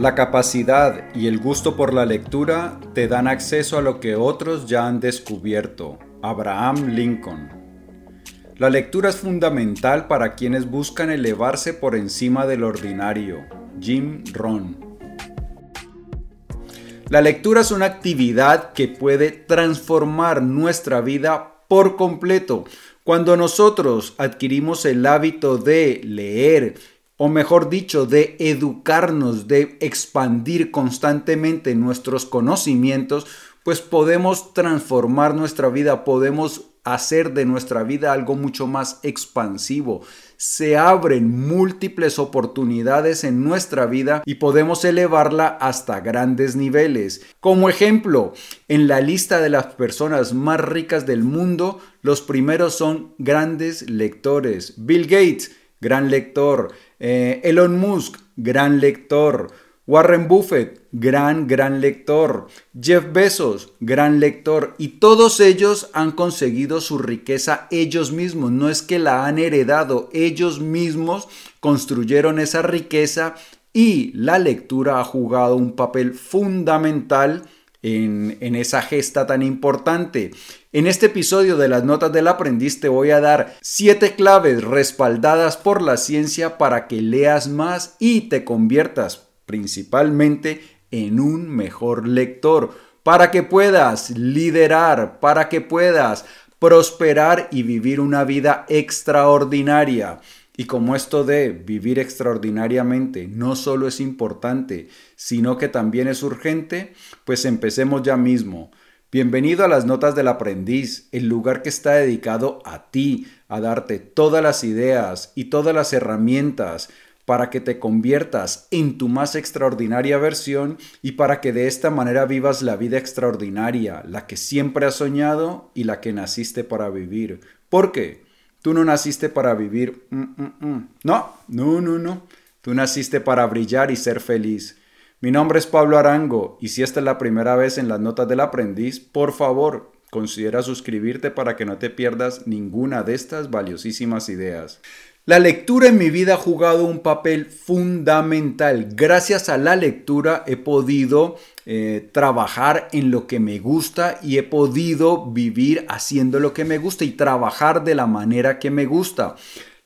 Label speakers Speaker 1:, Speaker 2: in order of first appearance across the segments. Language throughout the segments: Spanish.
Speaker 1: La capacidad y el gusto por la lectura te dan acceso a lo que otros ya han descubierto. Abraham Lincoln. La lectura es fundamental para quienes buscan elevarse por encima del ordinario. Jim Rohn. La lectura es una actividad que puede transformar nuestra vida por completo. Cuando nosotros adquirimos el hábito de leer, o mejor dicho, de educarnos, de expandir constantemente nuestros conocimientos, pues podemos transformar nuestra vida, podemos hacer de nuestra vida algo mucho más expansivo. Se abren múltiples oportunidades en nuestra vida y podemos elevarla hasta grandes niveles. Como ejemplo, en la lista de las personas más ricas del mundo, los primeros son grandes lectores. Bill Gates, gran lector. Eh, Elon Musk, gran lector. Warren Buffett, gran, gran lector. Jeff Bezos, gran lector. Y todos ellos han conseguido su riqueza ellos mismos. No es que la han heredado. Ellos mismos construyeron esa riqueza y la lectura ha jugado un papel fundamental en, esa gesta tan importante. En este episodio de las notas del aprendiz te voy a dar siete claves respaldadas por la ciencia para que leas más y te conviertas principalmente en un mejor lector, para que puedas liderar, para que puedas prosperar y vivir una vida extraordinaria. Y como esto de vivir extraordinariamente no solo es importante, sino que también es urgente, pues empecemos ya mismo. Bienvenido a las Notas del Aprendiz, el lugar que está dedicado a ti, a darte todas las ideas y todas las herramientas para que te conviertas en tu más extraordinaria versión y para que de esta manera vivas la vida extraordinaria, la que siempre has soñado y la que naciste para vivir. ¿Por qué? Tú no naciste para vivir. Mm, mm, mm. No, no, no, no. Tú naciste para brillar y ser feliz. Mi nombre es Pablo Arango y si esta es la primera vez en las notas del aprendiz, por favor, considera suscribirte para que no te pierdas ninguna de estas valiosísimas ideas. La lectura en mi vida ha jugado un papel fundamental. Gracias a la lectura he podido eh, trabajar en lo que me gusta y he podido vivir haciendo lo que me gusta y trabajar de la manera que me gusta.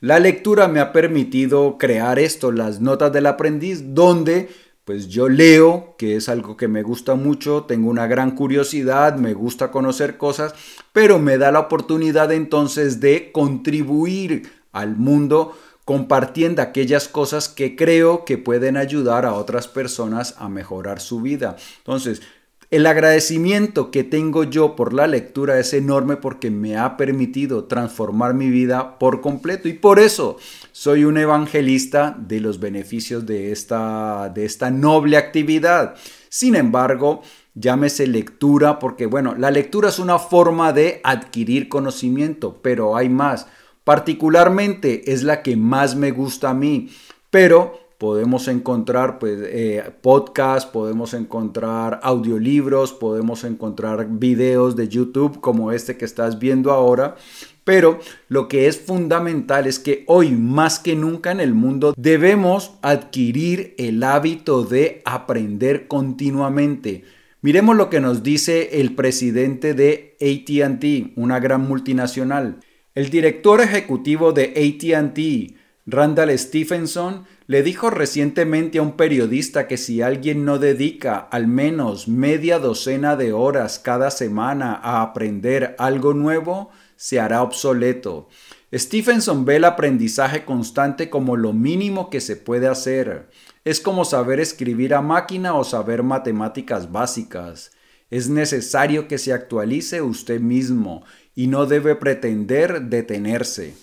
Speaker 1: La lectura me ha permitido crear esto, las notas del aprendiz, donde pues yo leo, que es algo que me gusta mucho, tengo una gran curiosidad, me gusta conocer cosas, pero me da la oportunidad entonces de contribuir al mundo compartiendo aquellas cosas que creo que pueden ayudar a otras personas a mejorar su vida. Entonces, el agradecimiento que tengo yo por la lectura es enorme porque me ha permitido transformar mi vida por completo y por eso soy un evangelista de los beneficios de esta, de esta noble actividad. Sin embargo, llámese lectura porque bueno, la lectura es una forma de adquirir conocimiento, pero hay más particularmente es la que más me gusta a mí, pero podemos encontrar pues, eh, podcasts, podemos encontrar audiolibros, podemos encontrar videos de YouTube como este que estás viendo ahora. Pero lo que es fundamental es que hoy más que nunca en el mundo debemos adquirir el hábito de aprender continuamente. Miremos lo que nos dice el presidente de ATT, una gran multinacional. El director ejecutivo de ATT, Randall Stephenson, le dijo recientemente a un periodista que si alguien no dedica al menos media docena de horas cada semana a aprender algo nuevo, se hará obsoleto. Stephenson ve el aprendizaje constante como lo mínimo que se puede hacer. Es como saber escribir a máquina o saber matemáticas básicas. Es necesario que se actualice usted mismo y no debe pretender detenerse.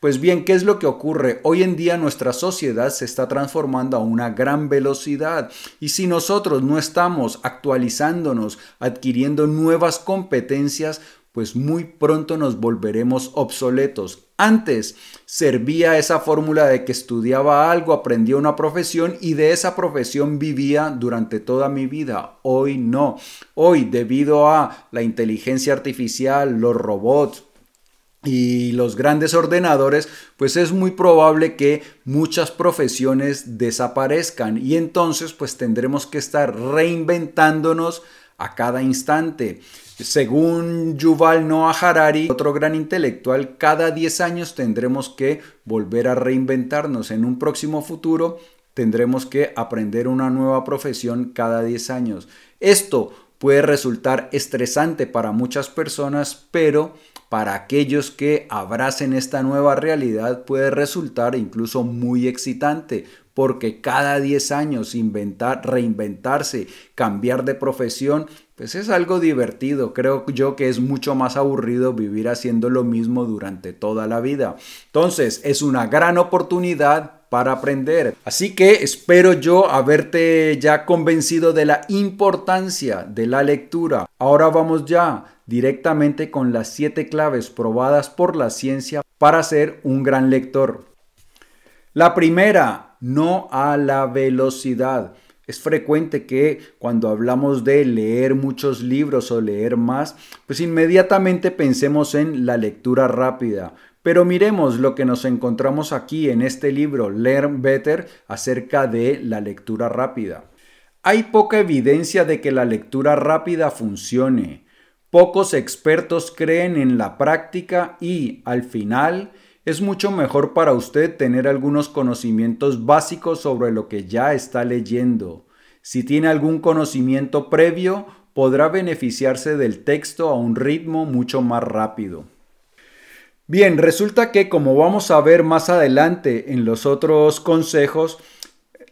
Speaker 1: Pues bien, ¿qué es lo que ocurre? Hoy en día nuestra sociedad se está transformando a una gran velocidad y si nosotros no estamos actualizándonos, adquiriendo nuevas competencias, pues muy pronto nos volveremos obsoletos. Antes servía esa fórmula de que estudiaba algo, aprendía una profesión y de esa profesión vivía durante toda mi vida. Hoy no. Hoy, debido a la inteligencia artificial, los robots, y los grandes ordenadores, pues es muy probable que muchas profesiones desaparezcan y entonces pues tendremos que estar reinventándonos a cada instante. Según Yuval Noah Harari, otro gran intelectual, cada 10 años tendremos que volver a reinventarnos. En un próximo futuro tendremos que aprender una nueva profesión cada 10 años. Esto puede resultar estresante para muchas personas, pero para aquellos que abracen esta nueva realidad puede resultar incluso muy excitante porque cada 10 años inventar, reinventarse, cambiar de profesión, pues es algo divertido. Creo yo que es mucho más aburrido vivir haciendo lo mismo durante toda la vida. Entonces, es una gran oportunidad para aprender. Así que espero yo haberte ya convencido de la importancia de la lectura. Ahora vamos ya directamente con las siete claves probadas por la ciencia para ser un gran lector. La primera, no a la velocidad. Es frecuente que cuando hablamos de leer muchos libros o leer más, pues inmediatamente pensemos en la lectura rápida. Pero miremos lo que nos encontramos aquí en este libro, Learn Better, acerca de la lectura rápida. Hay poca evidencia de que la lectura rápida funcione. Pocos expertos creen en la práctica y, al final, es mucho mejor para usted tener algunos conocimientos básicos sobre lo que ya está leyendo. Si tiene algún conocimiento previo, podrá beneficiarse del texto a un ritmo mucho más rápido. Bien, resulta que como vamos a ver más adelante en los otros consejos,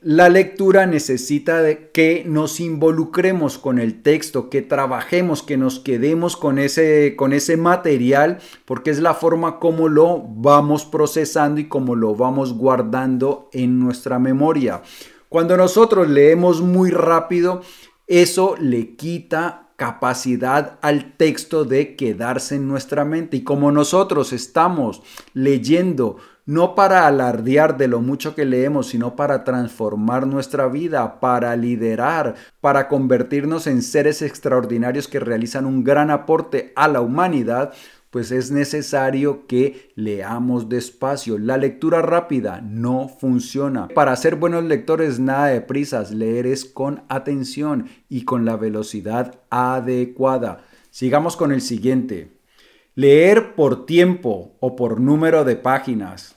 Speaker 1: la lectura necesita que nos involucremos con el texto, que trabajemos, que nos quedemos con ese, con ese material, porque es la forma como lo vamos procesando y como lo vamos guardando en nuestra memoria. Cuando nosotros leemos muy rápido, eso le quita capacidad al texto de quedarse en nuestra mente. Y como nosotros estamos leyendo no para alardear de lo mucho que leemos, sino para transformar nuestra vida, para liderar, para convertirnos en seres extraordinarios que realizan un gran aporte a la humanidad, pues es necesario que leamos despacio. La lectura rápida no funciona. Para ser buenos lectores, nada de prisas. Leer es con atención y con la velocidad adecuada. Sigamos con el siguiente. Leer por tiempo o por número de páginas.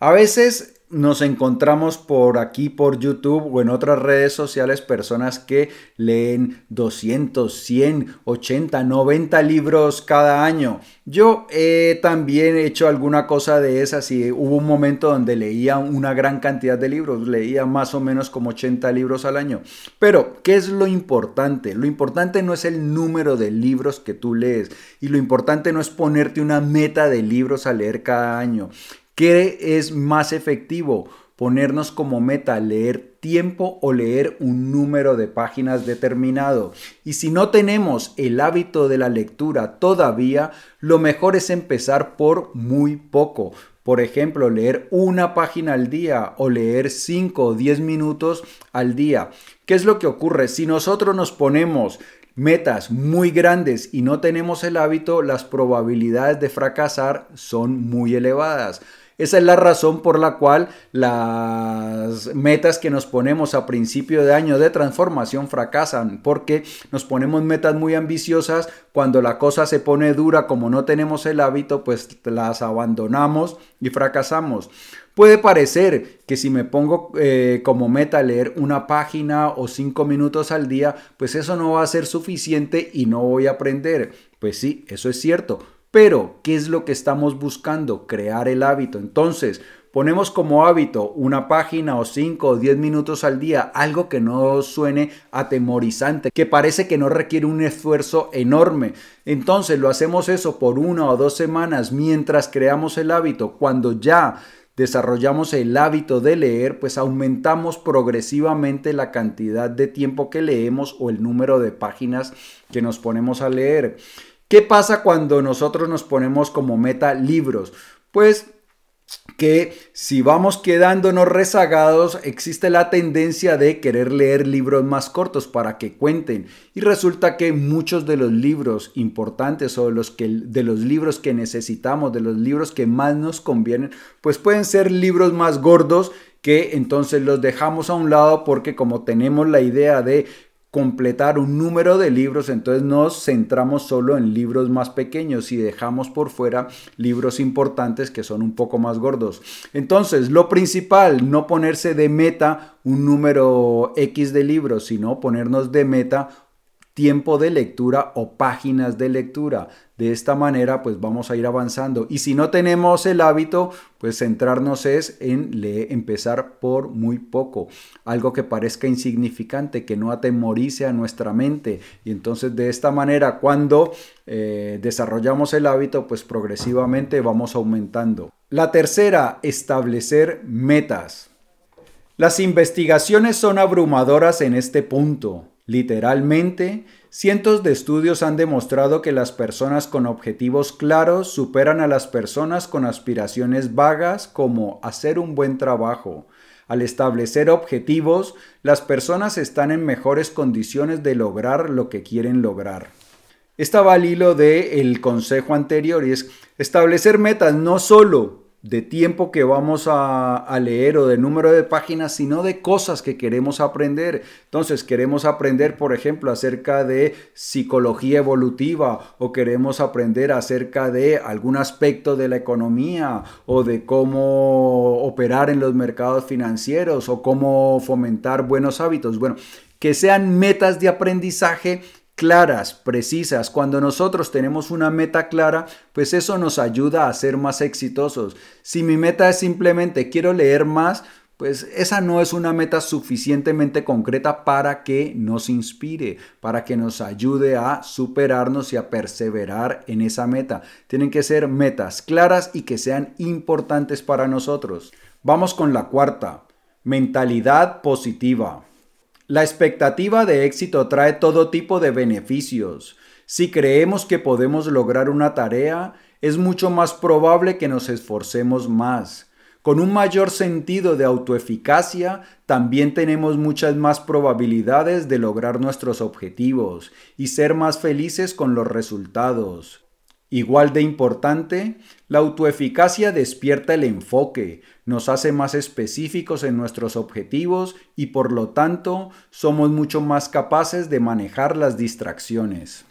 Speaker 1: A veces nos encontramos por aquí, por YouTube o en otras redes sociales, personas que leen 200, 100, 80, 90 libros cada año. Yo he también hecho alguna cosa de esas y hubo un momento donde leía una gran cantidad de libros, leía más o menos como 80 libros al año. Pero, ¿qué es lo importante? Lo importante no es el número de libros que tú lees y lo importante no es ponerte una meta de libros a leer cada año. ¿Qué es más efectivo? Ponernos como meta leer tiempo o leer un número de páginas determinado. Y si no tenemos el hábito de la lectura todavía, lo mejor es empezar por muy poco. Por ejemplo, leer una página al día o leer 5 o 10 minutos al día. ¿Qué es lo que ocurre? Si nosotros nos ponemos metas muy grandes y no tenemos el hábito, las probabilidades de fracasar son muy elevadas. Esa es la razón por la cual las metas que nos ponemos a principio de año de transformación fracasan, porque nos ponemos metas muy ambiciosas, cuando la cosa se pone dura, como no tenemos el hábito, pues las abandonamos y fracasamos. Puede parecer que si me pongo eh, como meta leer una página o cinco minutos al día, pues eso no va a ser suficiente y no voy a aprender. Pues sí, eso es cierto pero, ¿qué es lo que estamos buscando? Crear el hábito. Entonces, ponemos como hábito una página o 5 o 10 minutos al día, algo que no suene atemorizante, que parece que no requiere un esfuerzo enorme. Entonces, lo hacemos eso por una o dos semanas mientras creamos el hábito. Cuando ya desarrollamos el hábito de leer, pues aumentamos progresivamente la cantidad de tiempo que leemos o el número de páginas que nos ponemos a leer. ¿Qué pasa cuando nosotros nos ponemos como meta libros? Pues que si vamos quedándonos rezagados, existe la tendencia de querer leer libros más cortos para que cuenten. Y resulta que muchos de los libros importantes o los que, de los libros que necesitamos, de los libros que más nos convienen, pues pueden ser libros más gordos que entonces los dejamos a un lado porque como tenemos la idea de completar un número de libros, entonces nos centramos solo en libros más pequeños y dejamos por fuera libros importantes que son un poco más gordos. Entonces, lo principal, no ponerse de meta un número X de libros, sino ponernos de meta tiempo de lectura o páginas de lectura. De esta manera, pues vamos a ir avanzando. Y si no tenemos el hábito, pues centrarnos es en empezar por muy poco. Algo que parezca insignificante, que no atemorice a nuestra mente. Y entonces de esta manera, cuando eh, desarrollamos el hábito, pues progresivamente vamos aumentando. La tercera, establecer metas. Las investigaciones son abrumadoras en este punto. Literalmente, cientos de estudios han demostrado que las personas con objetivos claros superan a las personas con aspiraciones vagas como hacer un buen trabajo. Al establecer objetivos, las personas están en mejores condiciones de lograr lo que quieren lograr. Estaba al hilo del consejo anterior y es establecer metas no solo de tiempo que vamos a, leer o de número de páginas, sino de cosas que queremos aprender. Entonces, queremos aprender, por ejemplo, acerca de psicología evolutiva o queremos aprender acerca de algún aspecto de la economía o de cómo operar en los mercados financieros o cómo fomentar buenos hábitos. Bueno, que sean metas de aprendizaje claras, precisas. Cuando nosotros tenemos una meta clara, pues eso nos ayuda a ser más exitosos. Si mi meta es simplemente quiero leer más, pues esa no es una meta suficientemente concreta para que nos inspire, para que nos ayude a superarnos y a perseverar en esa meta. Tienen que ser metas claras y que sean importantes para nosotros. Vamos con la cuarta, mentalidad positiva. La expectativa de éxito trae todo tipo de beneficios. Si creemos que podemos lograr una tarea, es mucho más probable que nos esforcemos más. Con un mayor sentido de autoeficacia, también tenemos muchas más probabilidades de lograr nuestros objetivos y ser más felices con los resultados. Igual de importante, la autoeficacia despierta el enfoque, nos hace más específicos en nuestros objetivos y por lo tanto somos mucho más capaces de manejar las distracciones.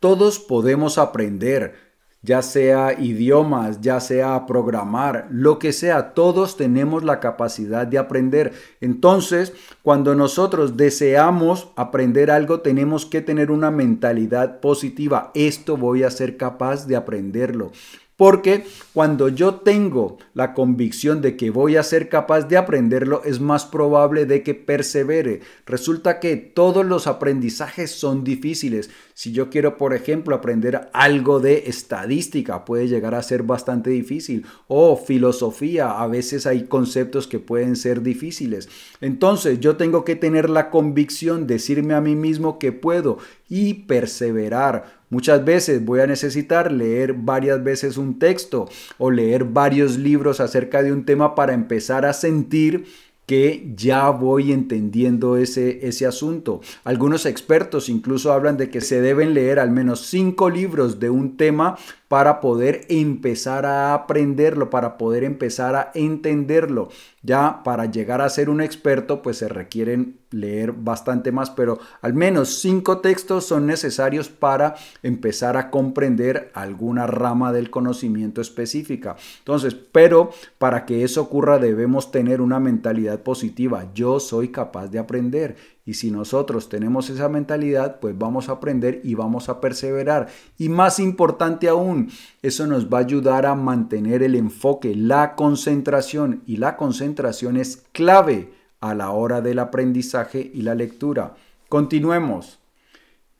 Speaker 1: Todos podemos aprender, ya sea idiomas, ya sea programar, lo que sea, todos tenemos la capacidad de aprender. Entonces, cuando nosotros deseamos aprender algo, tenemos que tener una mentalidad positiva. Esto voy a ser capaz de aprenderlo. Porque cuando yo tengo la convicción de que voy a ser capaz de aprenderlo, es más probable de que persevere. Resulta que todos los aprendizajes son difíciles. Si yo quiero, por ejemplo, aprender algo de estadística, puede llegar a ser bastante difícil. O filosofía, a veces hay conceptos que pueden ser difíciles. Entonces yo tengo que tener la convicción, decirme a mí mismo que puedo y perseverar. Muchas veces voy a necesitar leer varias veces un texto o leer varios libros acerca de un tema para empezar a sentir que ya voy entendiendo ese, ese asunto. Algunos expertos incluso hablan de que se deben leer al menos cinco libros de un tema para poder empezar a aprenderlo, para poder empezar a entenderlo. Ya para llegar a ser un experto, pues se requieren leer bastante más, pero al menos cinco textos son necesarios para empezar a comprender alguna rama del conocimiento específica. Entonces, pero para que eso ocurra debemos tener una mentalidad positiva. Yo soy capaz de aprender y si nosotros tenemos esa mentalidad, pues vamos a aprender y vamos a perseverar. Y más importante aún, eso nos va a ayudar a mantener el enfoque, la concentración. Y la concentración es clave a la hora del aprendizaje y la lectura. Continuemos.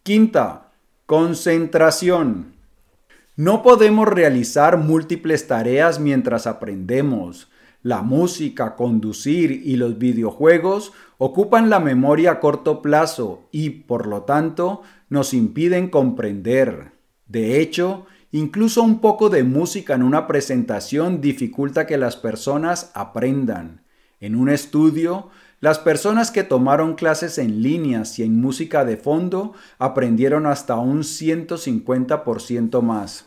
Speaker 1: Quinta, concentración. No podemos realizar múltiples tareas mientras aprendemos. La música, conducir y los videojuegos ocupan la memoria a corto plazo y, por lo tanto, nos impiden comprender. De hecho, Incluso un poco de música en una presentación dificulta que las personas aprendan. En un estudio, las personas que tomaron clases en líneas y en música de fondo aprendieron hasta un 150% más.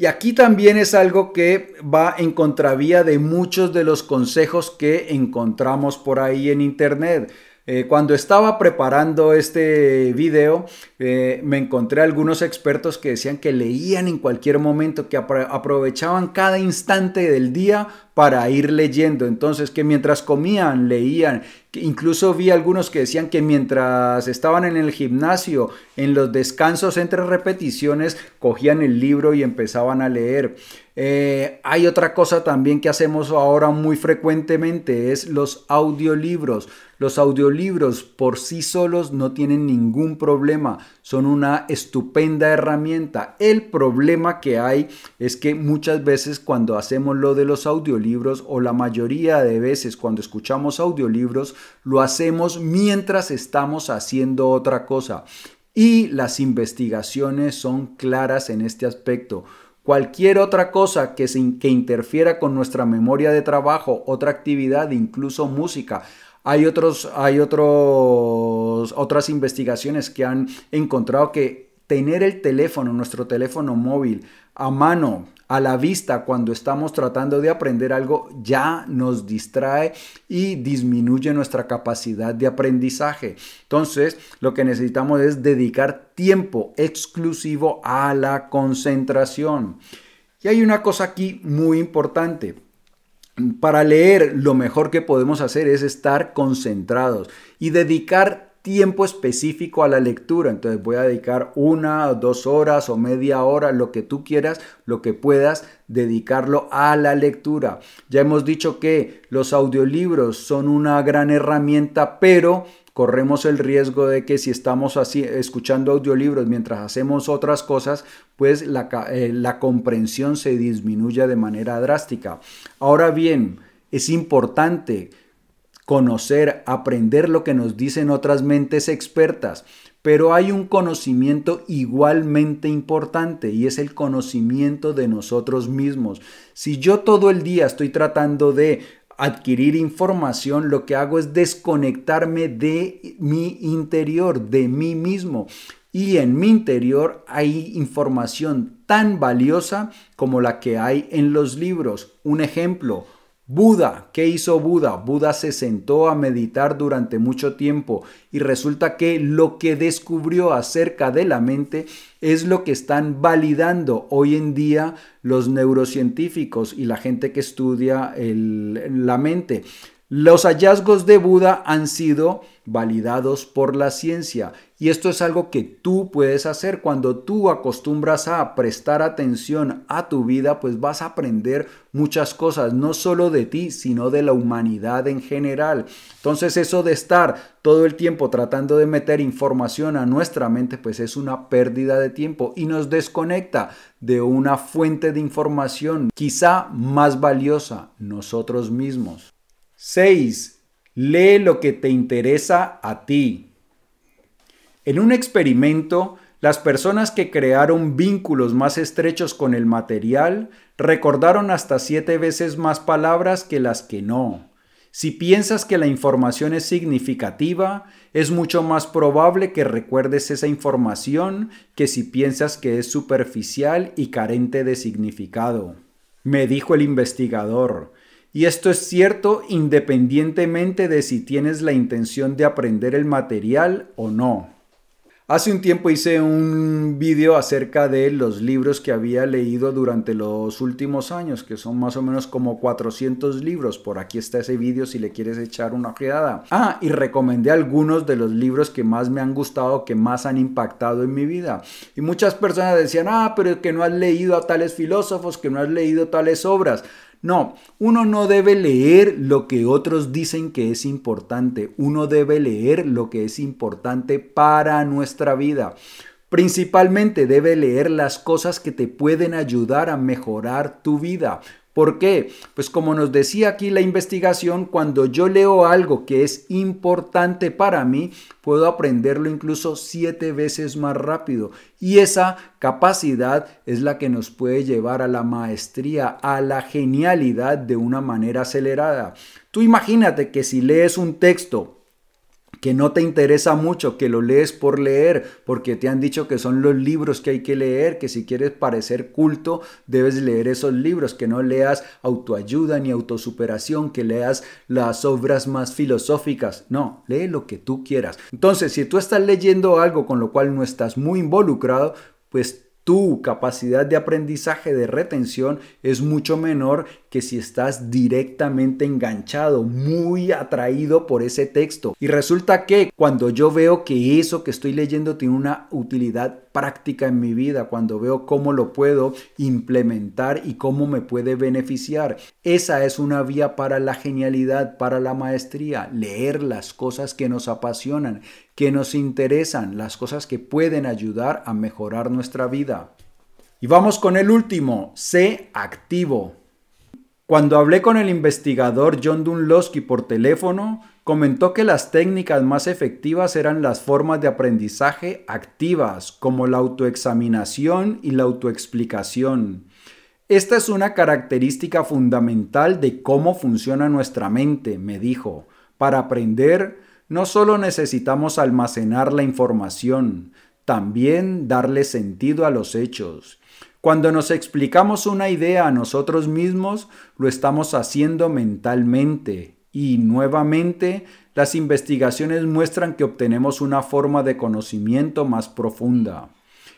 Speaker 1: Y aquí también es algo que va en contravía de muchos de los consejos que encontramos por ahí en Internet. Eh, cuando estaba preparando este video, eh, me encontré algunos expertos que decían que leían en cualquier momento, que aprovechaban cada instante del día para ir leyendo. Entonces, que mientras comían, leían. Incluso vi algunos que decían que mientras estaban en el gimnasio, en los descansos entre repeticiones, cogían el libro y empezaban a leer. Eh, hay otra cosa también que hacemos ahora muy frecuentemente, es los audiolibros. Los audiolibros por sí solos no tienen ningún problema, son una estupenda herramienta. El problema que hay es que muchas veces cuando hacemos lo de los audiolibros o la mayoría de veces cuando escuchamos audiolibros, lo hacemos mientras estamos haciendo otra cosa. Y las investigaciones son claras en este aspecto. Cualquier otra cosa que, que interfiera con nuestra memoria de trabajo, otra actividad, incluso música. Hay, otros, hay otros, otras investigaciones que han encontrado que tener el teléfono, nuestro teléfono móvil, a mano, a la vista cuando estamos tratando de aprender algo, ya nos distrae y disminuye nuestra capacidad de aprendizaje. Entonces, lo que necesitamos es dedicar tiempo exclusivo a la concentración. Y hay una cosa aquí muy importante. Para leer, lo mejor que podemos hacer es estar concentrados y dedicar tiempo específico a la lectura. Entonces voy a dedicar una dos horas o media hora, lo que tú quieras, lo que puedas, dedicarlo a la lectura. Ya hemos dicho que los audiolibros son una gran herramienta, pero corremos el riesgo de que si estamos así, escuchando audiolibros mientras hacemos otras cosas, pues la, eh, la comprensión se disminuye de manera drástica. Ahora bien, es importante conocer, aprender lo que nos dicen otras mentes expertas. Pero hay un conocimiento igualmente importante y es el conocimiento de nosotros mismos. Si yo todo el día estoy tratando de adquirir información, lo que hago es desconectarme de mi interior, de mí mismo. Y en mi interior hay información tan valiosa como la que hay en los libros. Un ejemplo, Buda, ¿qué hizo Buda? Buda se sentó a meditar durante mucho tiempo y resulta que lo que descubrió acerca de la mente es lo que están validando hoy en día los neurocientíficos y la gente que estudia la mente. Los hallazgos de Buda han sido validados por la ciencia y esto es algo que tú puedes hacer cuando tú acostumbras a prestar atención a tu vida, pues vas a aprender muchas cosas, no solo de ti, sino de la humanidad en general. Entonces eso de estar todo el tiempo tratando de meter información a nuestra mente, pues es una pérdida de tiempo y nos desconecta de una fuente de información quizá más valiosa, nosotros mismos. 6. Lee lo que te interesa a ti. En un experimento, las personas que crearon vínculos más estrechos con el material recordaron hasta siete veces más palabras que las que no. Si piensas que la información es significativa, es mucho más probable que recuerdes esa información que si piensas que es superficial y carente de significado. Me dijo el investigador, y esto es cierto independientemente de si tienes la intención de aprender el material o no. Hace un tiempo hice un vídeo acerca de los libros que había leído durante los últimos años, que son más o menos como 400 libros. Por aquí está ese vídeo si le quieres echar una ojeada. Ah, y recomendé algunos de los libros que más me han gustado, que más han impactado en mi vida. Y muchas personas decían, ah, pero que no has leído a tales filósofos, que no has leído tales obras. No, uno no debe leer lo que otros dicen que es importante, uno debe leer lo que es importante para nuestra vida. Principalmente debe leer las cosas que te pueden ayudar a mejorar tu vida. ¿Por qué? Pues como nos decía aquí la investigación, cuando yo leo algo que es importante para mí, puedo aprenderlo incluso siete veces más rápido. Y esa capacidad es la que nos puede llevar a la maestría, a la genialidad de una manera acelerada. Tú imagínate que si lees un texto que no te interesa mucho, que lo lees por leer, porque te han dicho que son los libros que hay que leer, que si quieres parecer culto, debes leer esos libros, que no leas autoayuda ni autosuperación, que leas las obras más filosóficas. No, lee lo que tú quieras. Entonces, si tú estás leyendo algo con lo cual no estás muy involucrado, pues tu capacidad de aprendizaje de retención es mucho menor que si estás directamente enganchado, muy atraído por ese texto. Y resulta que cuando yo veo que eso que estoy leyendo tiene una utilidad práctica en mi vida, cuando veo cómo lo puedo implementar y cómo me puede beneficiar, esa es una vía para la genialidad, para la maestría, leer las cosas que nos apasionan, que nos interesan, las cosas que pueden ayudar a mejorar nuestra vida. Y vamos con el último, sé activo. Cuando hablé con el investigador John Dunlosky por teléfono, comentó que las técnicas más efectivas eran las formas de aprendizaje activas, como la autoexaminación y la autoexplicación. Esta es una característica fundamental de cómo funciona nuestra mente, me dijo. Para aprender, no solo necesitamos almacenar la información, también darle sentido a los hechos. Cuando nos explicamos una idea a nosotros mismos, lo estamos haciendo mentalmente y nuevamente las investigaciones muestran que obtenemos una forma de conocimiento más profunda.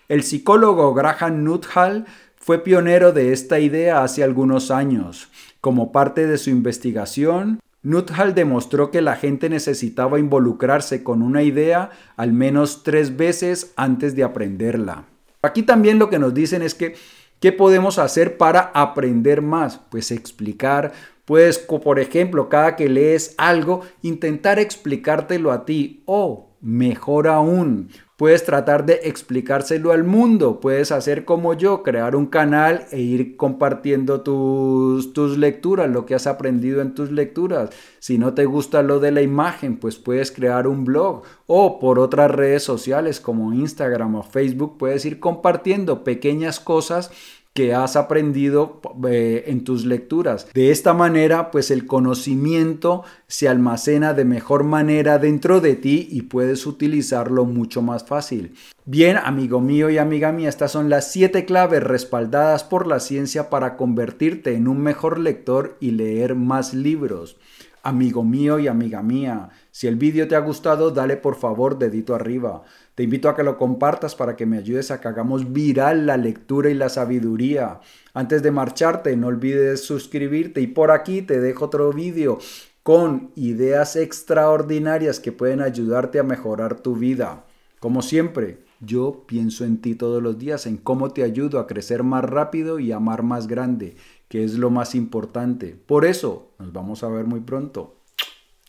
Speaker 1: El psicólogo Graham Nuthall fue pionero de esta idea hace algunos años. Como parte de su investigación, Nuthall demostró que la gente necesitaba involucrarse con una idea al menos tres veces antes de aprenderla. Aquí también lo que nos dicen es que, ¿qué podemos hacer para aprender más? Pues explicar, pues por ejemplo, cada que lees algo, intentar explicártelo a ti o, mejor aún, Puedes tratar de explicárselo al mundo, puedes hacer como yo, crear un canal e ir compartiendo tus, tus lecturas, lo que has aprendido en tus lecturas. Si no te gusta lo de la imagen, pues puedes crear un blog o por otras redes sociales como Instagram o Facebook puedes ir compartiendo pequeñas cosas que has aprendido eh, en tus lecturas. De esta manera, pues el conocimiento se almacena de mejor manera dentro de ti y puedes utilizarlo mucho más fácil. Bien, amigo mío y amiga mía, estas son las siete claves respaldadas por la ciencia para convertirte en un mejor lector y leer más libros. Amigo mío y amiga mía, si el vídeo te ha gustado, dale por favor dedito arriba. Te invito a que lo compartas para que me ayudes a que hagamos viral la lectura y la sabiduría. Antes de marcharte, no olvides suscribirte y por aquí te dejo otro vídeo con ideas extraordinarias que pueden ayudarte a mejorar tu vida. Como siempre, yo pienso en ti todos los días, en cómo te ayudo a crecer más rápido y amar más grande, que es lo más importante. Por eso, nos vamos a ver muy pronto.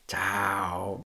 Speaker 1: Chao.